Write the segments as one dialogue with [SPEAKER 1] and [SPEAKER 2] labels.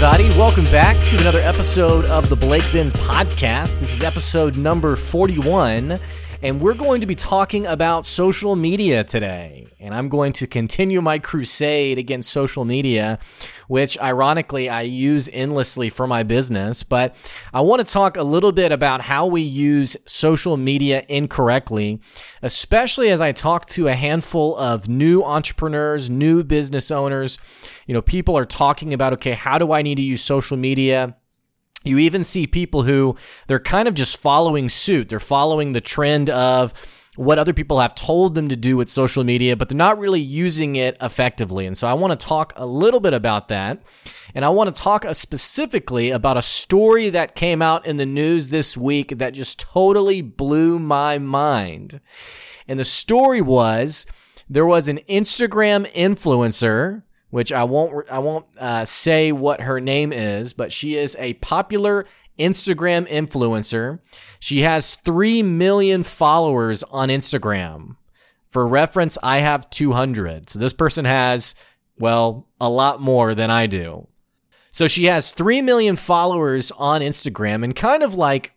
[SPEAKER 1] everybody. Welcome back to another episode of the Blake Benz podcast. This is episode number 41, and we're going to be talking about social media today. And I'm going to continue my crusade against social media, which ironically I use endlessly for my business. But I want to talk a little bit about how we use social media incorrectly, especially as I talk to a handful of new entrepreneurs, new business owners. You know, people are talking about, okay, how do I need to use social media? You even see people who they're kind of just following suit. They're following the trend of what other people have told them to do with social media, but they're not really using it effectively. And so I want to talk a little bit about that. And I want to talk uh, specifically about a story that came out in the news this week that just totally blew my mind. And the story was there was an Instagram influencer which I won't I won't uh, say what her name is, but she is a popular Instagram influencer. She has 3 million followers on Instagram. For reference, I have 200. So this person has, well, a lot more than I do. So she has 3 million followers on Instagram and kind of like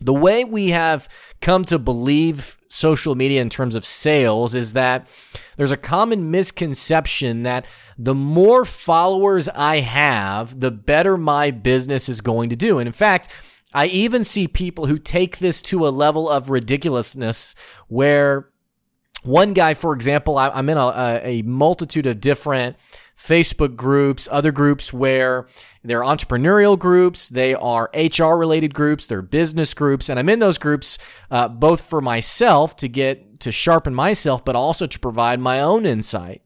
[SPEAKER 1] the way we have come to believe social media in terms of sales is that there's a common misconception that the more followers I have, the better my business is going to do. And in fact, I even see people who take this to a level of ridiculousness where one guy, for example, I, am in a, a multitude of different Facebook groups, other groups where they're entrepreneurial groups, they are HR related groups, they're business groups, and I'm in those groups uh, both for myself to get to sharpen myself, but also to provide my own insight.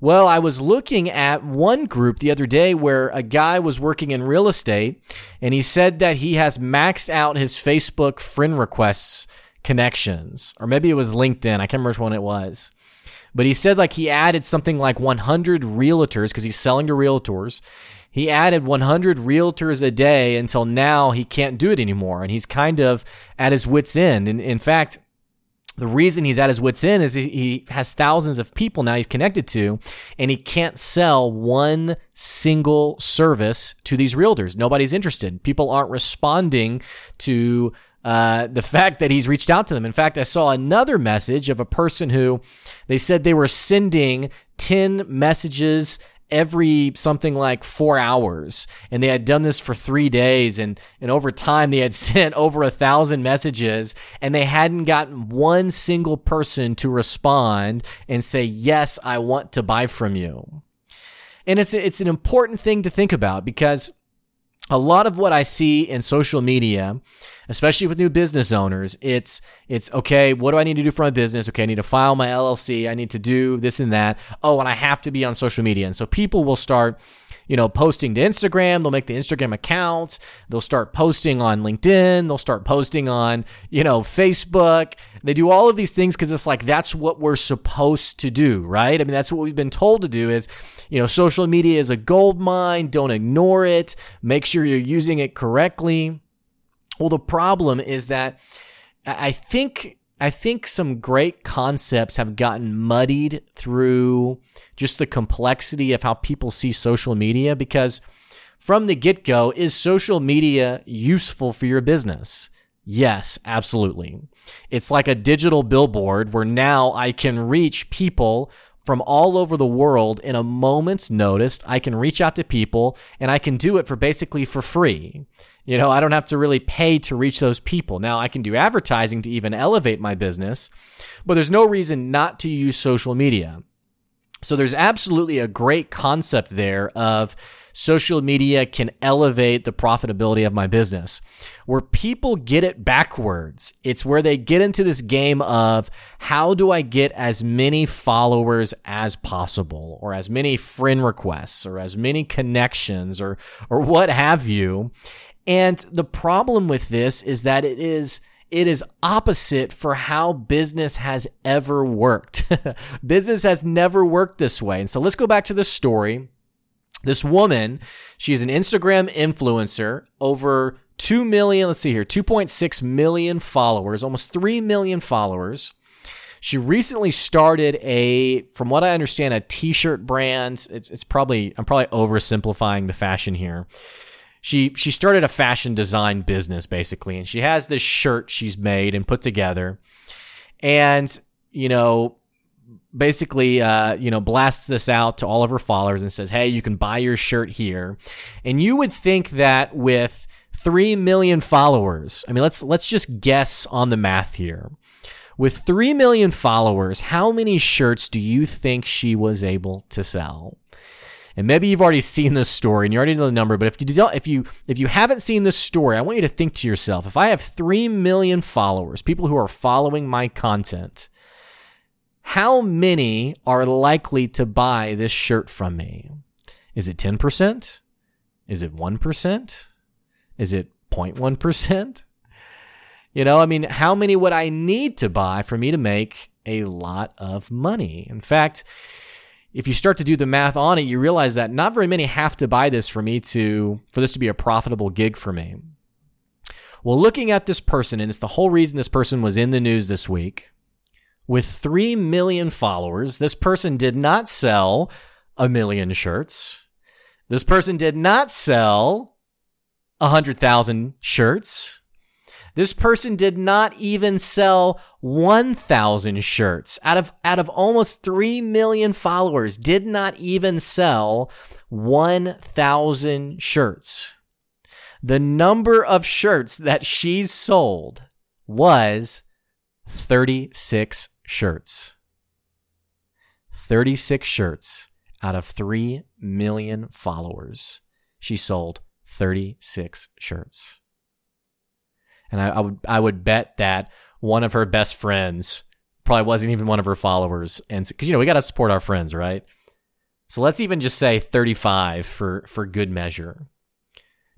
[SPEAKER 1] Well, I was looking at one group the other day where a guy was working in real estate and he said that he has maxed out his Facebook friend requests connections, or maybe it was LinkedIn. I can't remember which one it was. But he said like he added something like 100 realtors because he's selling to realtors. He added 100 realtors a day until now he can't do it anymore. And he's kind of at his wits' end. And in fact, the reason he's at his wits end is he has thousands of people now he's connected to and he can't sell one single service to these realtors nobody's interested people aren't responding to uh, the fact that he's reached out to them. In fact i saw another message of a person who they said they were sending 10 messages every something like four hours. And they had done this for three days. And and over time they had sent over a thousand messages. And they hadn't gotten one single person to respond and say yes i want to buy from you. And it's it's an important thing to think about because a lot of what I see in social media, especially with new business owners, it's it's okay, what do I need to do for my business? Okay, I need to file my LLC, I need to do this and that. Oh, and I have to be on social media. And so people will start you know, posting to Instagram. They'll make the Instagram accounts. They'll start posting on LinkedIn. They'll start posting on, you know, Facebook. They do all of these things because it's like that's what we're supposed to do, right? I mean, that's what we've been told to do is, you know, social media is a gold mine. Don't ignore it. Make sure you're using it correctly. Well, the problem is that I think I think some great concepts have gotten muddied through just the complexity of how people see social media because from the get go, is social media useful for your business? Yes, absolutely. It's like a digital billboard where now I can reach people from all over the world in a moment's notice. I can reach out to people and I can do it for basically for free. You know, I don't have to really pay to reach those people. Now, I can do advertising to even elevate my business, but there's no reason not to use social media. So there's absolutely a great concept there of social media can elevate the profitability of my business. Where people get it backwards, it's where they get into this game of how do I get as many followers as possible or as many friend requests or as many connections or or what have you. And the problem with this is that it is it is opposite for how business has ever worked. business has never worked this way. And so let's go back to the story. This woman, she's an Instagram influencer, over 2 million, let's see here, 2.6 million followers, almost 3 million followers. She recently started a, from what I understand, a t-shirt brand. It's, it's probably I'm probably oversimplifying the fashion here. She she started a fashion design business basically, and she has this shirt she's made and put together, and you know basically uh, you know blasts this out to all of her followers and says hey you can buy your shirt here. And you would think that with 3 million followers i mean let's let's just guess on the math here. With 3 million followers how many shirts do you think she was able to sell and maybe you've already seen this story and you already know the number but if you don't if you if you haven't seen this story i want you to think to yourself if i have 3 million followers people who are following my content how many are likely to buy this shirt from me? Is it 10%? Is it 1%? Is it 0.1%? You know, I mean, how many would I need to buy for me to make a lot of money? In fact, if you start to do the math on it, you realize that not very many have to buy this for me to for this to be a profitable gig for me. Well, looking at this person, and it's the whole reason this person was in the news this week, with 3 million followers. This person did not sell a million shirts. This person did not sell 100,000 shirts. This person did not even sell 1,000 shirts. Out of out of almost 3 million followers, did not even sell 1,000 shirts. The number of shirts that she's sold was 36 shirts. 36 shirts out of 3 million followers. She sold 36 shirts. And I, I, would I would bet that one of her best friends probably wasn't even one of her followers. And because you know we got to support our friends, right? So let's even just say 35 for for good measure.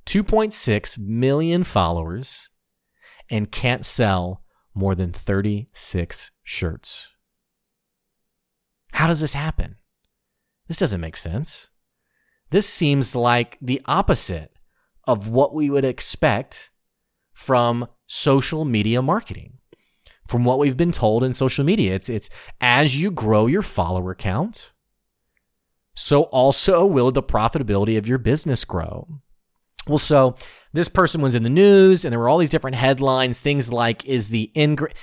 [SPEAKER 1] 2.6 million followers and can't sell more than 36 shirts. How does this happen? This doesn't make sense. This seems like the opposite of what we would expect from social media marketing. From what we've been told in social media, it's it's as you grow your follower count, so also will the profitability of your business grow. Well, so this person was in the news, and there were all these different headlines. Things like is the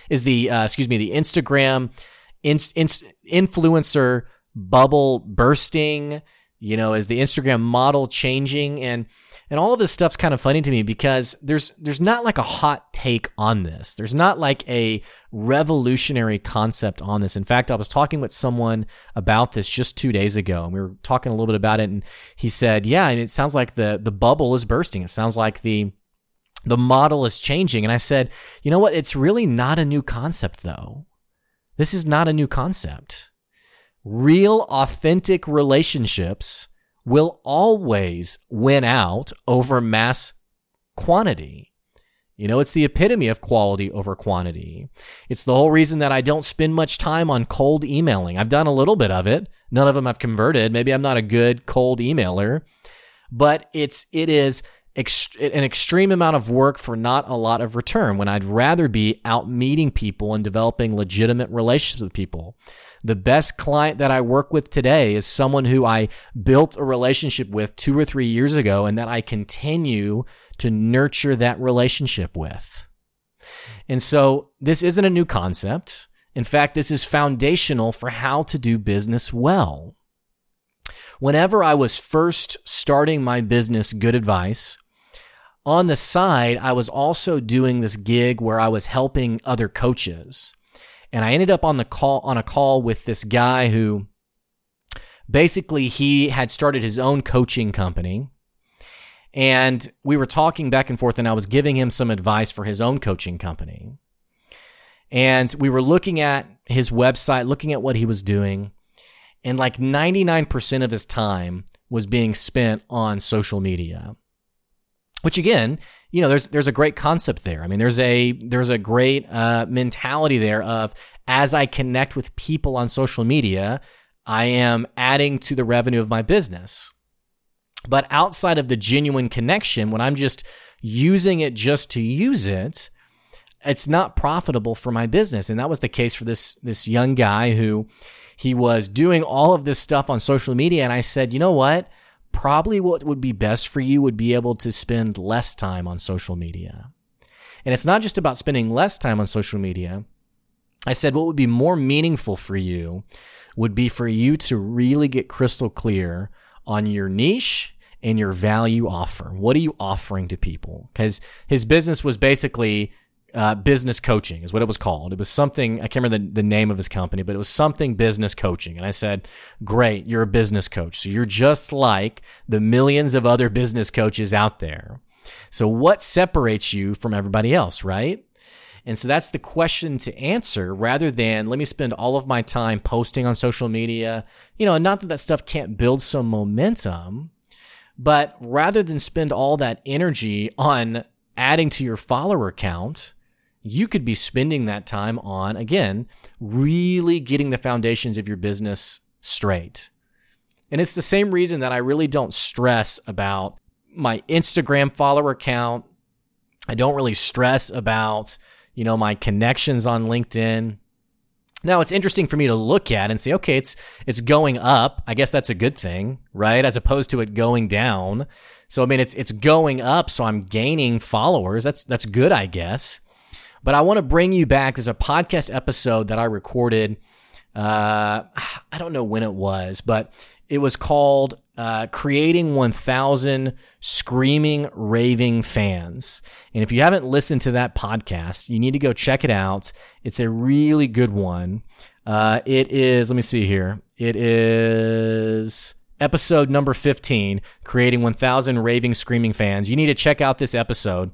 [SPEAKER 1] is the uh, excuse me the Instagram in- in- influencer bubble bursting? You know, is the Instagram model changing? And and all this stuff's kind of funny to me because there's there's not like a hot take on this. There's not like a revolutionary concept on this. In fact, I was talking with someone about this just 2 days ago and we were talking a little bit about it and he said, "Yeah, and it sounds like the the bubble is bursting. It sounds like the the model is changing." And I said, "You know what? It's really not a new concept though. This is not a new concept. Real authentic relationships will always win out over mass quantity. You know, it's the epitome of quality over quantity. It's the whole reason that I don't spend much time on cold emailing. I've done a little bit of it. None of them have converted. Maybe I'm not a good cold emailer, but it's it is ext- an extreme amount of work for not a lot of return when I'd rather be out meeting people and developing legitimate relationships with people. The best client that I work with today is someone who I built a relationship with two or three years ago and that I continue to nurture that relationship with. And so this isn't a new concept. In fact, this is foundational for how to do business well. Whenever I was first starting my business, Good Advice, on the side, I was also doing this gig where I was helping other coaches. And I ended up on the call on a call with this guy who basically he had started his own coaching company. And we were talking back and forth, and I was giving him some advice for his own coaching company. And we were looking at his website, looking at what he was doing. And like 99% of his time was being spent on social media. Which again, you know, there's there's a great concept there. I mean, there's a there's a great uh, mentality there of as I connect with people on social media, I am adding to the revenue of my business. But outside of the genuine connection, when I'm just using it just to use it, it's not profitable for my business. And that was the case for this this young guy who he was doing all of this stuff on social media and I said, "You know what? Probably what would be best for you would be able to spend less time on social media." And it's not just about spending less time on social media. I said what would be more meaningful for you would be for you to really get crystal clear on your niche and your value offer. What are you offering to people? Because his business was basically uh, business coaching is what it was called. It was something, I can't remember the, the name of his company, but it was something business coaching. And I said, great, you're a business coach. So you're just like the millions of other business coaches out there. So what separates you from everybody else, right? And so that's the question to answer rather than let me spend all of my time posting on social media. You know, not that that stuff can't build some momentum, but rather than spend all that energy on adding to your follower count, you could be spending that time on, again, really getting the foundations of your business straight. And it's the same reason that I really don't stress about my Instagram follower count. I don't really stress about, you know, my connections on LinkedIn. Now it's interesting for me to look at and say, okay, it's it's going up. I guess that's a good thing, right? As opposed to it going down. So I mean, it's it's going up, so I'm gaining followers. That's that's good, I guess. But I want to bring you back. There's a podcast episode that I recorded. Uh, I don't know when it was, but it was called uh, Creating 1000 Screaming, Raving Fans. And if you haven't listened to that podcast, you need to go check it out. It's a really good one. Uh, it is, let me see here. It is episode number 15, Creating 1000 Raving, Screaming Fans. You need to check out this episode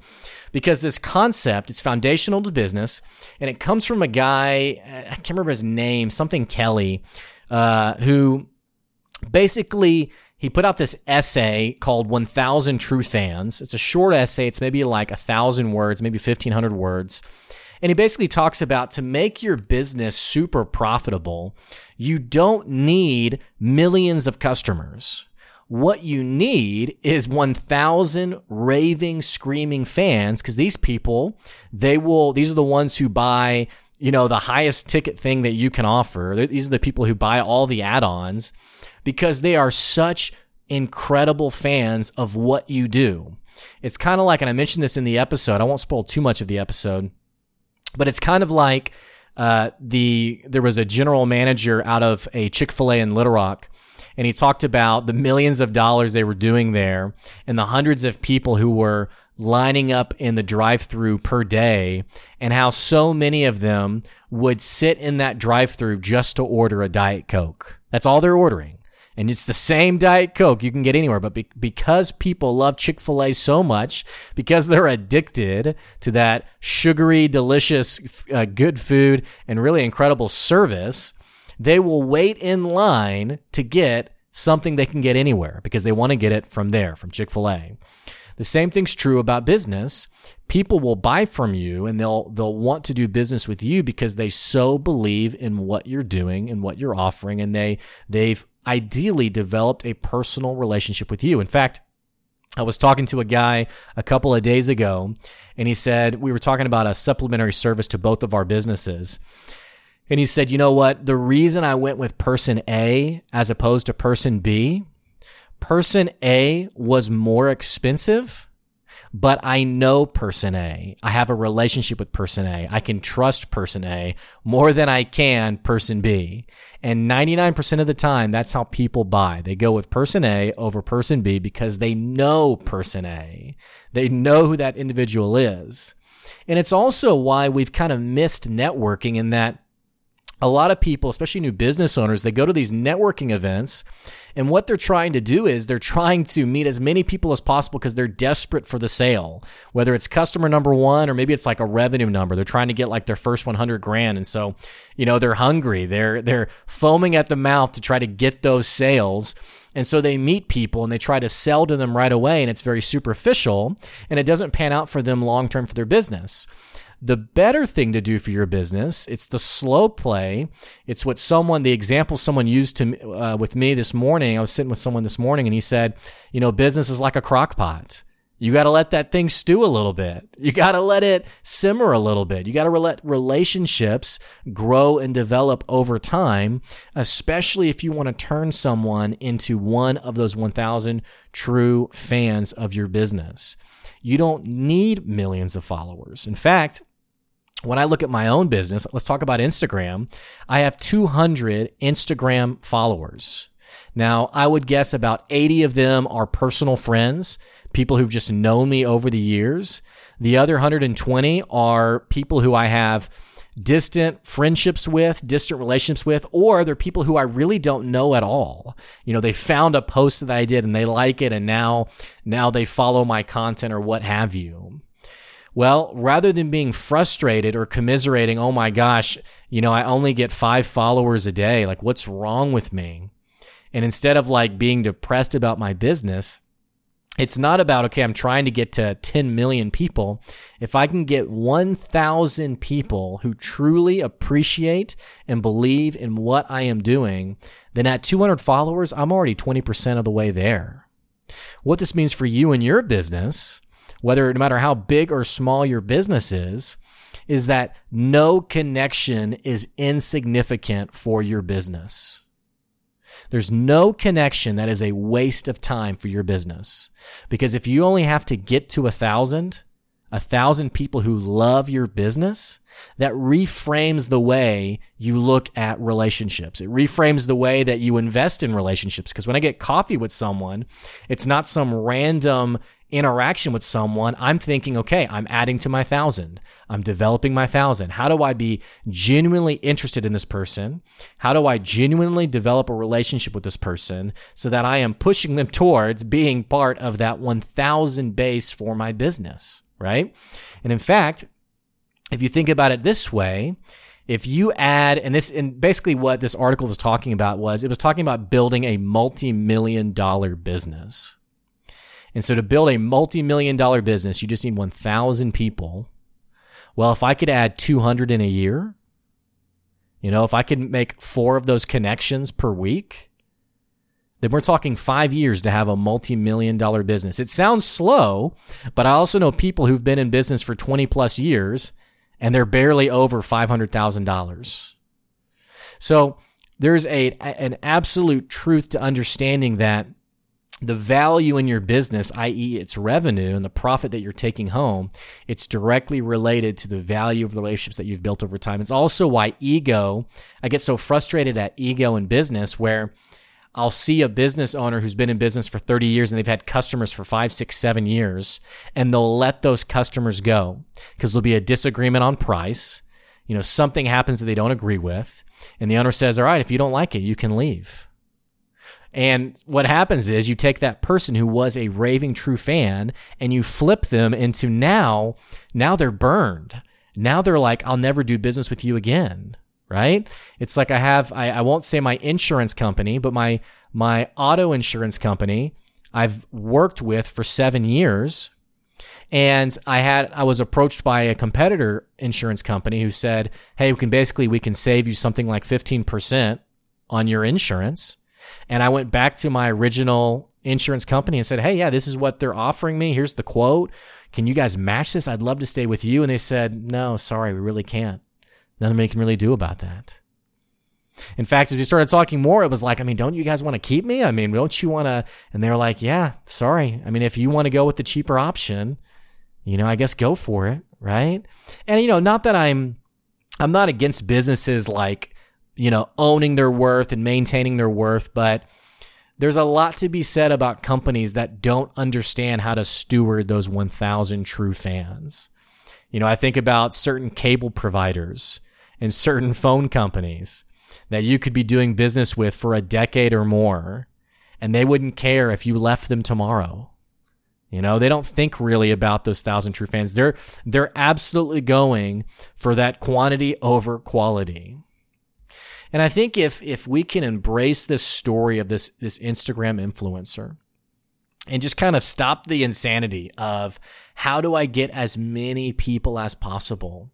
[SPEAKER 1] because this concept is foundational to business and it comes from a guy, I can't remember his name, something Kelly, uh, who basically he put out this essay called 1000 True Fans. It's a short essay, it's maybe like a thousand words, maybe 1500 words. And he basically talks about to make your business super profitable, you don't need millions of customers. What you need is 1,000 raving, screaming fans because these people, they will, these are the ones who buy, you know, the highest ticket thing that you can offer. These are the people who buy all the add ons because they are such incredible fans of what you do. It's kind of like, and I mentioned this in the episode, I won't spoil too much of the episode, but it's kind of like, uh, the there was a general manager out of a Chick Fil A in Little Rock and he talked about the millions of dollars they were doing there and the hundreds of people who were lining up in the drive-through per day and how so many of them would sit in that drive-through just to order a diet coke. That's all they're ordering. And it's the same Diet Coke you can get anywhere. But be- because people love Chick fil A so much, because they're addicted to that sugary, delicious, uh, good food and really incredible service, they will wait in line to get something they can get anywhere because they want to get it from there, from Chick fil A. The same thing's true about business. People will buy from you and they'll they'll want to do business with you because they so believe in what you're doing and what you're offering and they they've ideally developed a personal relationship with you. In fact, I was talking to a guy a couple of days ago and he said we were talking about a supplementary service to both of our businesses. And he said, you know what? The reason I went with person A as opposed to person B, person A was more expensive, but I know person A. I have a relationship with person A. I can trust person A more than I can person B. And 99% of the time, that's how people buy. They go with person A over person B because they know person A. They know who that individual is. And it's also why we've kind of missed networking in that a lot of people, especially new business owners, they go to these networking events and what they're trying to do is they're trying to meet as many people as possible because they're desperate for the sale. Whether it's customer number one or maybe it's like a revenue number. They're trying to get like their first 100 grand. And so, you know, they're hungry. They're, they're foaming at the mouth to try to get those sales. And so they meet people and they try to sell to them right away. And it's very superficial and it doesn't pan out for them long term for their business. The better thing to do for your business, it's the slow play. It's what someone, the example someone used to uh, with me this morning. I was sitting with someone this morning, and he said, "You know, business is like a crock pot." You got to let that thing stew a little bit. You got to let it simmer a little bit. You got to let relationships grow and develop over time, especially if you want to turn someone into one of those 1,000 true fans of your business. You don't need millions of followers. In fact, when I look at my own business, let's talk about Instagram. I have 200 Instagram followers. Now, I would guess about 80 of them are personal friends people who've just known me over the years. The other 120 are people who I have distant friendships with, distant relationships with, or they're people who I really don't know at all. You know, they found a post that I did and they like it and now now they follow my content or what have you. Well, rather than being frustrated or commiserating, oh my gosh, you know, I only get 5 followers a day, like what's wrong with me? And instead of like being depressed about my business, it's not about, okay, I'm trying to get to 10 million people. If I can get 1,000 people who truly appreciate and believe in what I am doing, then at 200 followers, I'm already 20% of the way there. What this means for you and your business, whether no matter how big or small your business is, is that no connection is insignificant for your business. There's no connection that is a waste of time for your business. Because if you only have to get to a thousand, a thousand people who love your business, that reframes the way you look at relationships. It reframes the way that you invest in relationships. Because when I get coffee with someone, it's not some random interaction with someone, I'm thinking, okay, I'm adding to my thousand. I'm developing my thousand. How do I be genuinely interested in this person? How do I genuinely develop a relationship with this person so that I am pushing them towards being part of that 1000 base for my business, right? And in fact, if you think about it this way, if you add and this and basically what this article was talking about was it was talking about building a multi-million dollar business and so to build a multi million dollar business, you just need 1,000 people. Well, if I could add 200 in a year, you know, if I could make four of those connections per week, then we're talking five years to have a multi million dollar business. It sounds slow, but I also know people who've been in business for 20 plus years and they're barely over $500,000. So there's a, an absolute truth to understanding that the value in your business, i.e., its revenue and the profit that you're taking home, it's directly related to the value of the relationships that you've built over time. It's also why ego, I get so frustrated at ego in business where I'll see a business owner who's been in business for 30 years and they've had customers for five, six, seven years, and they'll let those customers go because there'll be a disagreement on price. You know, something happens that they don't agree with. And the owner says, All right, if you don't like it, you can leave. And what happens is you take that person who was a raving true fan and you flip them into now, now they're burned. Now they're like, I'll never do business with you again. Right? It's like I have, I, I won't say my insurance company, but my, my auto insurance company I've worked with for seven years. And I had, I was approached by a competitor insurance company who said, Hey, we can basically, we can save you something like 15% on your insurance. And I went back to my original insurance company and said, Hey, yeah, this is what they're offering me. Here's the quote. Can you guys match this? I'd love to stay with you. And they said, No, sorry, we really can't. Nothing we can really do about that. In fact, as we started talking more, it was like, I mean, don't you guys want to keep me? I mean, don't you want to? And they're like, yeah, sorry. I mean, if you want to go with the cheaper option, you know, I guess go for it. Right. And, you know, not that I'm, I'm not against businesses like you know, owning their worth and maintaining their worth, but there's a lot to be said about companies that don't understand how to steward those 1,000 true fans. You know, I think about certain cable providers and certain phone companies that you could be doing business with for a decade or more, and they wouldn't care if you left them tomorrow. You know, they don't think really about those thousand true fans. They're they're absolutely going for that quantity over quality. And I think if if we can embrace this story of this this Instagram influencer and just kind of stop the insanity of how do I get as many people as possible,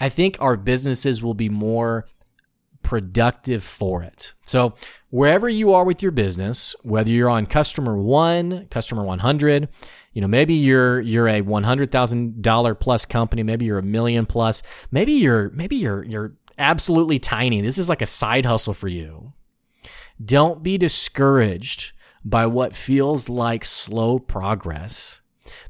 [SPEAKER 1] I think our businesses will be more productive for it. So, wherever you are with your business, whether you're on customer 1, customer 100, you know, maybe you're you're a $100,000 plus company, maybe you're a million plus, maybe you're maybe you're you're absolutely tiny. This is like a side hustle for you. Don't be discouraged by what feels like slow progress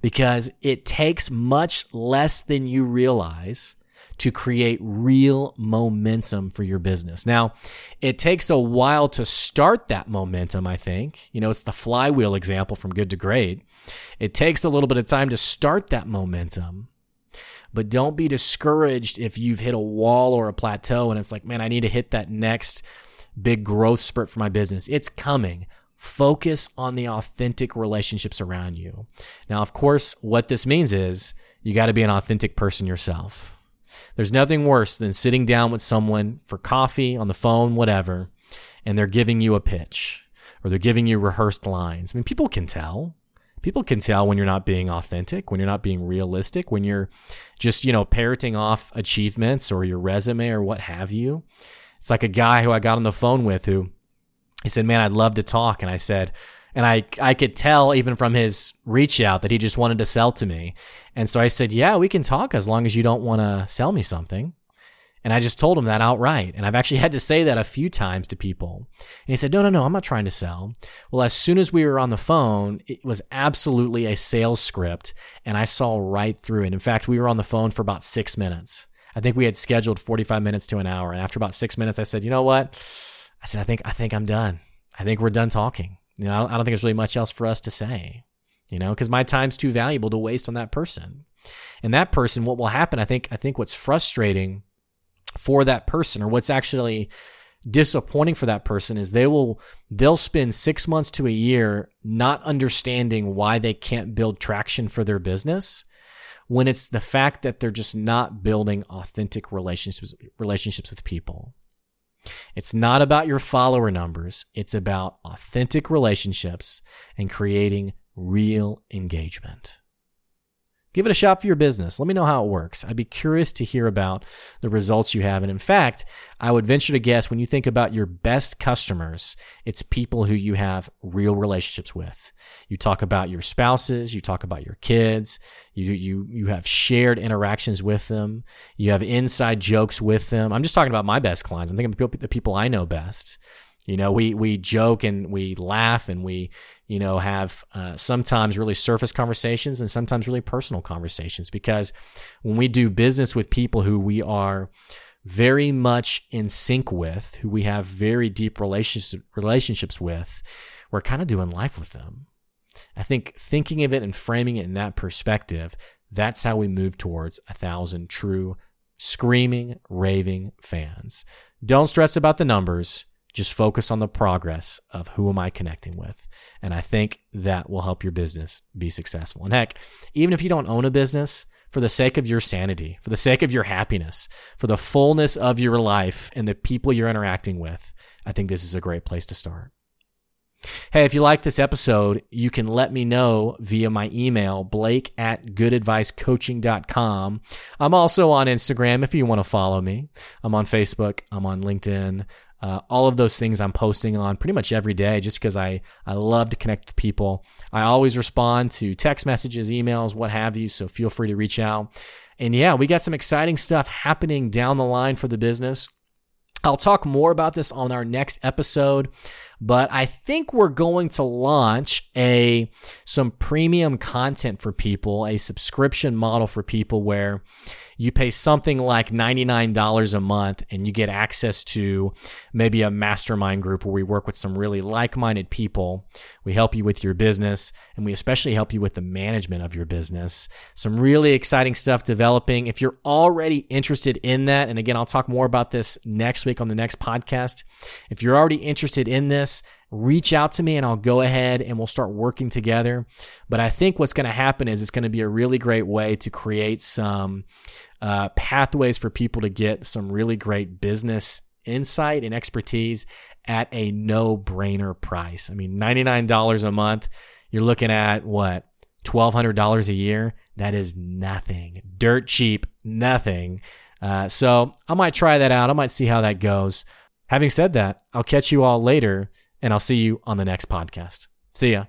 [SPEAKER 1] because it takes much less than you realize to create real momentum for your business. Now, it takes a while to start that momentum, I think. You know, it's the flywheel example from good to great. It takes a little bit of time to start that momentum. But don't be discouraged if you've hit a wall or a plateau and it's like, man, I need to hit that next big growth spurt for my business. It's coming. Focus on the authentic relationships around you. Now, of course, what this means is you got to be an authentic person yourself. There's nothing worse than sitting down with someone for coffee, on the phone, whatever, and they're giving you a pitch or they're giving you rehearsed lines. I mean, people can tell. People can tell when you're not being authentic, when you're not being realistic, when you're just, you know, parroting off achievements or your resume or what have you. It's like a guy who I got on the phone with who he said, Man, I'd love to talk. And I said, and I, I could tell even from his reach out that he just wanted to sell to me. And so I said, Yeah, we can talk as long as you don't want to sell me something. And I just told him that outright. And I've actually had to say that a few times to people. And he said, No, no, no, I'm not trying to sell. Well, as soon as we were on the phone, it was absolutely a sales script. And I saw right through it. In fact, we were on the phone for about six minutes. I think we had scheduled 45 minutes to an hour. And after about six minutes, I said, You know what? I said, I think, I think I'm done. I think we're done talking. You know, I don't, I don't think there's really much else for us to say, you know, because my time's too valuable to waste on that person. And that person, what will happen, I think, I think what's frustrating for that person or what's actually disappointing for that person is they will they'll spend 6 months to a year not understanding why they can't build traction for their business when it's the fact that they're just not building authentic relationships relationships with people. It's not about your follower numbers, it's about authentic relationships and creating real engagement. Give it a shot for your business. Let me know how it works. I'd be curious to hear about the results you have. And in fact, I would venture to guess when you think about your best customers, it's people who you have real relationships with. You talk about your spouses, you talk about your kids, you you you have shared interactions with them, you have inside jokes with them. I'm just talking about my best clients. I'm thinking of the people I know best. You know, we we joke and we laugh and we, you know, have uh, sometimes really surface conversations and sometimes really personal conversations because when we do business with people who we are very much in sync with, who we have very deep relationships relationships with, we're kind of doing life with them. I think thinking of it and framing it in that perspective, that's how we move towards a thousand true screaming, raving fans. Don't stress about the numbers just focus on the progress of who am I connecting with. And I think that will help your business be successful. And heck, even if you don't own a business, for the sake of your sanity, for the sake of your happiness, for the fullness of your life and the people you're interacting with, I think this is a great place to start. Hey, if you like this episode, you can let me know via my email, blake at goodadvicecoaching.com. I'm also on Instagram if you want to follow me. I'm on Facebook. I'm on LinkedIn. Uh, all of those things I'm posting on pretty much every day just because I, I love to connect with people. I always respond to text messages, emails, what have you. So feel free to reach out. And yeah, we got some exciting stuff happening down the line for the business. I'll talk more about this on our next episode, but I think we're going to launch a some premium content for people, a subscription model for people where you pay something like $99 a month and you get access to maybe a mastermind group where we work with some really like minded people. We help you with your business and we especially help you with the management of your business. Some really exciting stuff developing. If you're already interested in that, and again, I'll talk more about this next week on the next podcast. If you're already interested in this, reach out to me and I'll go ahead and we'll start working together. But I think what's going to happen is it's going to be a really great way to create some uh, pathways for people to get some really great business insight and expertise at a no brainer price. I mean, $99 a month, you're looking at what? $1,200 a year? That is nothing. Dirt cheap, nothing. Uh, so I might try that out. I might see how that goes. Having said that, I'll catch you all later and I'll see you on the next podcast. See ya.